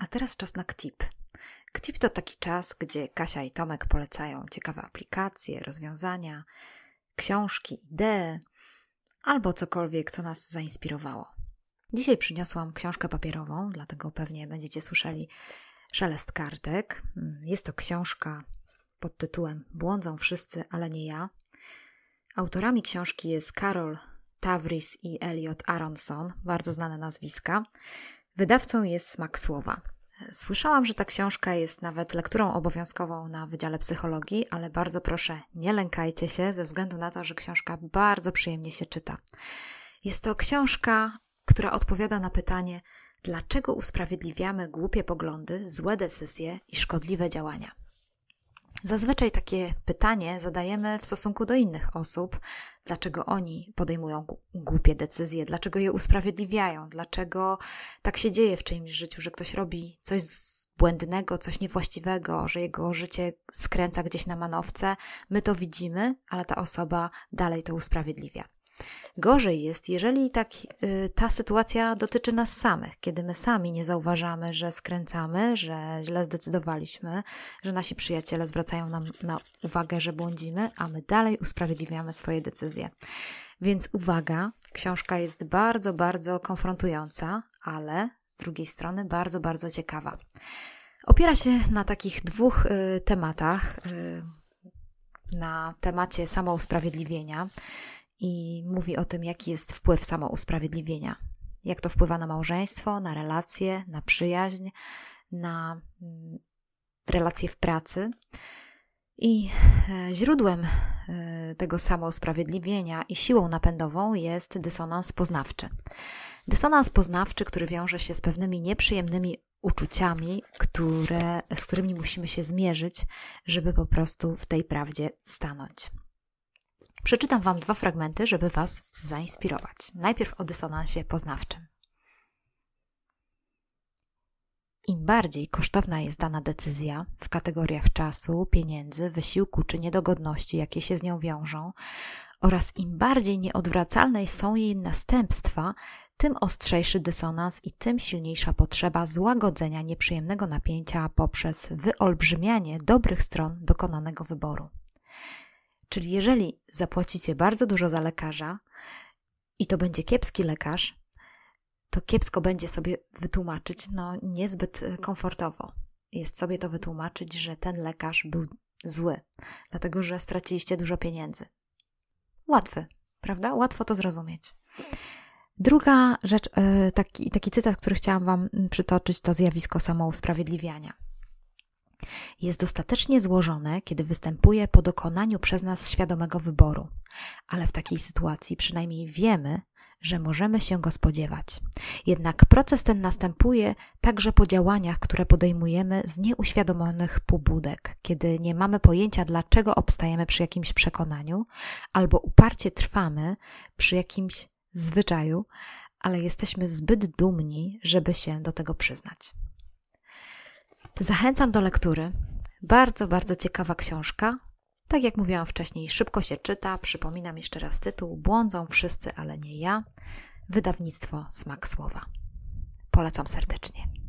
A teraz czas na KTIP. KTIP to taki czas, gdzie Kasia i Tomek polecają ciekawe aplikacje, rozwiązania, książki, idee albo cokolwiek, co nas zainspirowało. Dzisiaj przyniosłam książkę papierową, dlatego pewnie będziecie słyszeli szelest kartek. Jest to książka pod tytułem Błądzą wszyscy, ale nie ja. Autorami książki jest Karol Tavris i Elliot Aronson, bardzo znane nazwiska. Wydawcą jest Smak Słowa. Słyszałam, że ta książka jest nawet lekturą obowiązkową na Wydziale Psychologii, ale bardzo proszę, nie lękajcie się, ze względu na to, że książka bardzo przyjemnie się czyta. Jest to książka, która odpowiada na pytanie, dlaczego usprawiedliwiamy głupie poglądy, złe decyzje i szkodliwe działania. Zazwyczaj takie pytanie zadajemy w stosunku do innych osób, dlaczego oni podejmują głupie decyzje, dlaczego je usprawiedliwiają, dlaczego tak się dzieje w czyimś życiu, że ktoś robi coś błędnego, coś niewłaściwego, że jego życie skręca gdzieś na manowce. My to widzimy, ale ta osoba dalej to usprawiedliwia. Gorzej jest, jeżeli tak, y, ta sytuacja dotyczy nas samych, kiedy my sami nie zauważamy, że skręcamy, że źle zdecydowaliśmy, że nasi przyjaciele zwracają nam na uwagę, że błądzimy, a my dalej usprawiedliwiamy swoje decyzje. Więc uwaga, książka jest bardzo, bardzo konfrontująca, ale z drugiej strony bardzo, bardzo ciekawa. Opiera się na takich dwóch y, tematach. Y, na temacie samousprawiedliwienia i mówi o tym, jaki jest wpływ samousprawiedliwienia. Jak to wpływa na małżeństwo, na relacje, na przyjaźń, na mm, relacje w pracy. I e, źródłem e, tego samousprawiedliwienia i siłą napędową jest dysonans poznawczy. Dysonans poznawczy, który wiąże się z pewnymi nieprzyjemnymi uczuciami, które, z którymi musimy się zmierzyć, żeby po prostu w tej prawdzie stanąć. Przeczytam Wam dwa fragmenty, żeby Was zainspirować. Najpierw o dysonansie poznawczym. Im bardziej kosztowna jest dana decyzja w kategoriach czasu, pieniędzy, wysiłku czy niedogodności, jakie się z nią wiążą, oraz im bardziej nieodwracalne są jej następstwa, tym ostrzejszy dysonans i tym silniejsza potrzeba złagodzenia nieprzyjemnego napięcia poprzez wyolbrzymianie dobrych stron dokonanego wyboru. Czyli jeżeli zapłacicie bardzo dużo za lekarza i to będzie kiepski lekarz, to kiepsko będzie sobie wytłumaczyć, no niezbyt e, komfortowo jest sobie to wytłumaczyć, że ten lekarz był zły, dlatego że straciliście dużo pieniędzy. Łatwy, prawda? Łatwo to zrozumieć. Druga rzecz, e, taki, taki cytat, który chciałam Wam przytoczyć, to zjawisko samousprawiedliwiania jest dostatecznie złożone, kiedy występuje po dokonaniu przez nas świadomego wyboru, ale w takiej sytuacji przynajmniej wiemy, że możemy się go spodziewać. Jednak proces ten następuje także po działaniach, które podejmujemy z nieuświadomionych pobudek, kiedy nie mamy pojęcia, dlaczego obstajemy przy jakimś przekonaniu, albo uparcie trwamy przy jakimś zwyczaju, ale jesteśmy zbyt dumni, żeby się do tego przyznać. Zachęcam do lektury. Bardzo, bardzo ciekawa książka. Tak jak mówiłam wcześniej, szybko się czyta. Przypominam jeszcze raz tytuł: Błądzą wszyscy, ale nie ja. Wydawnictwo Smak Słowa. Polecam serdecznie.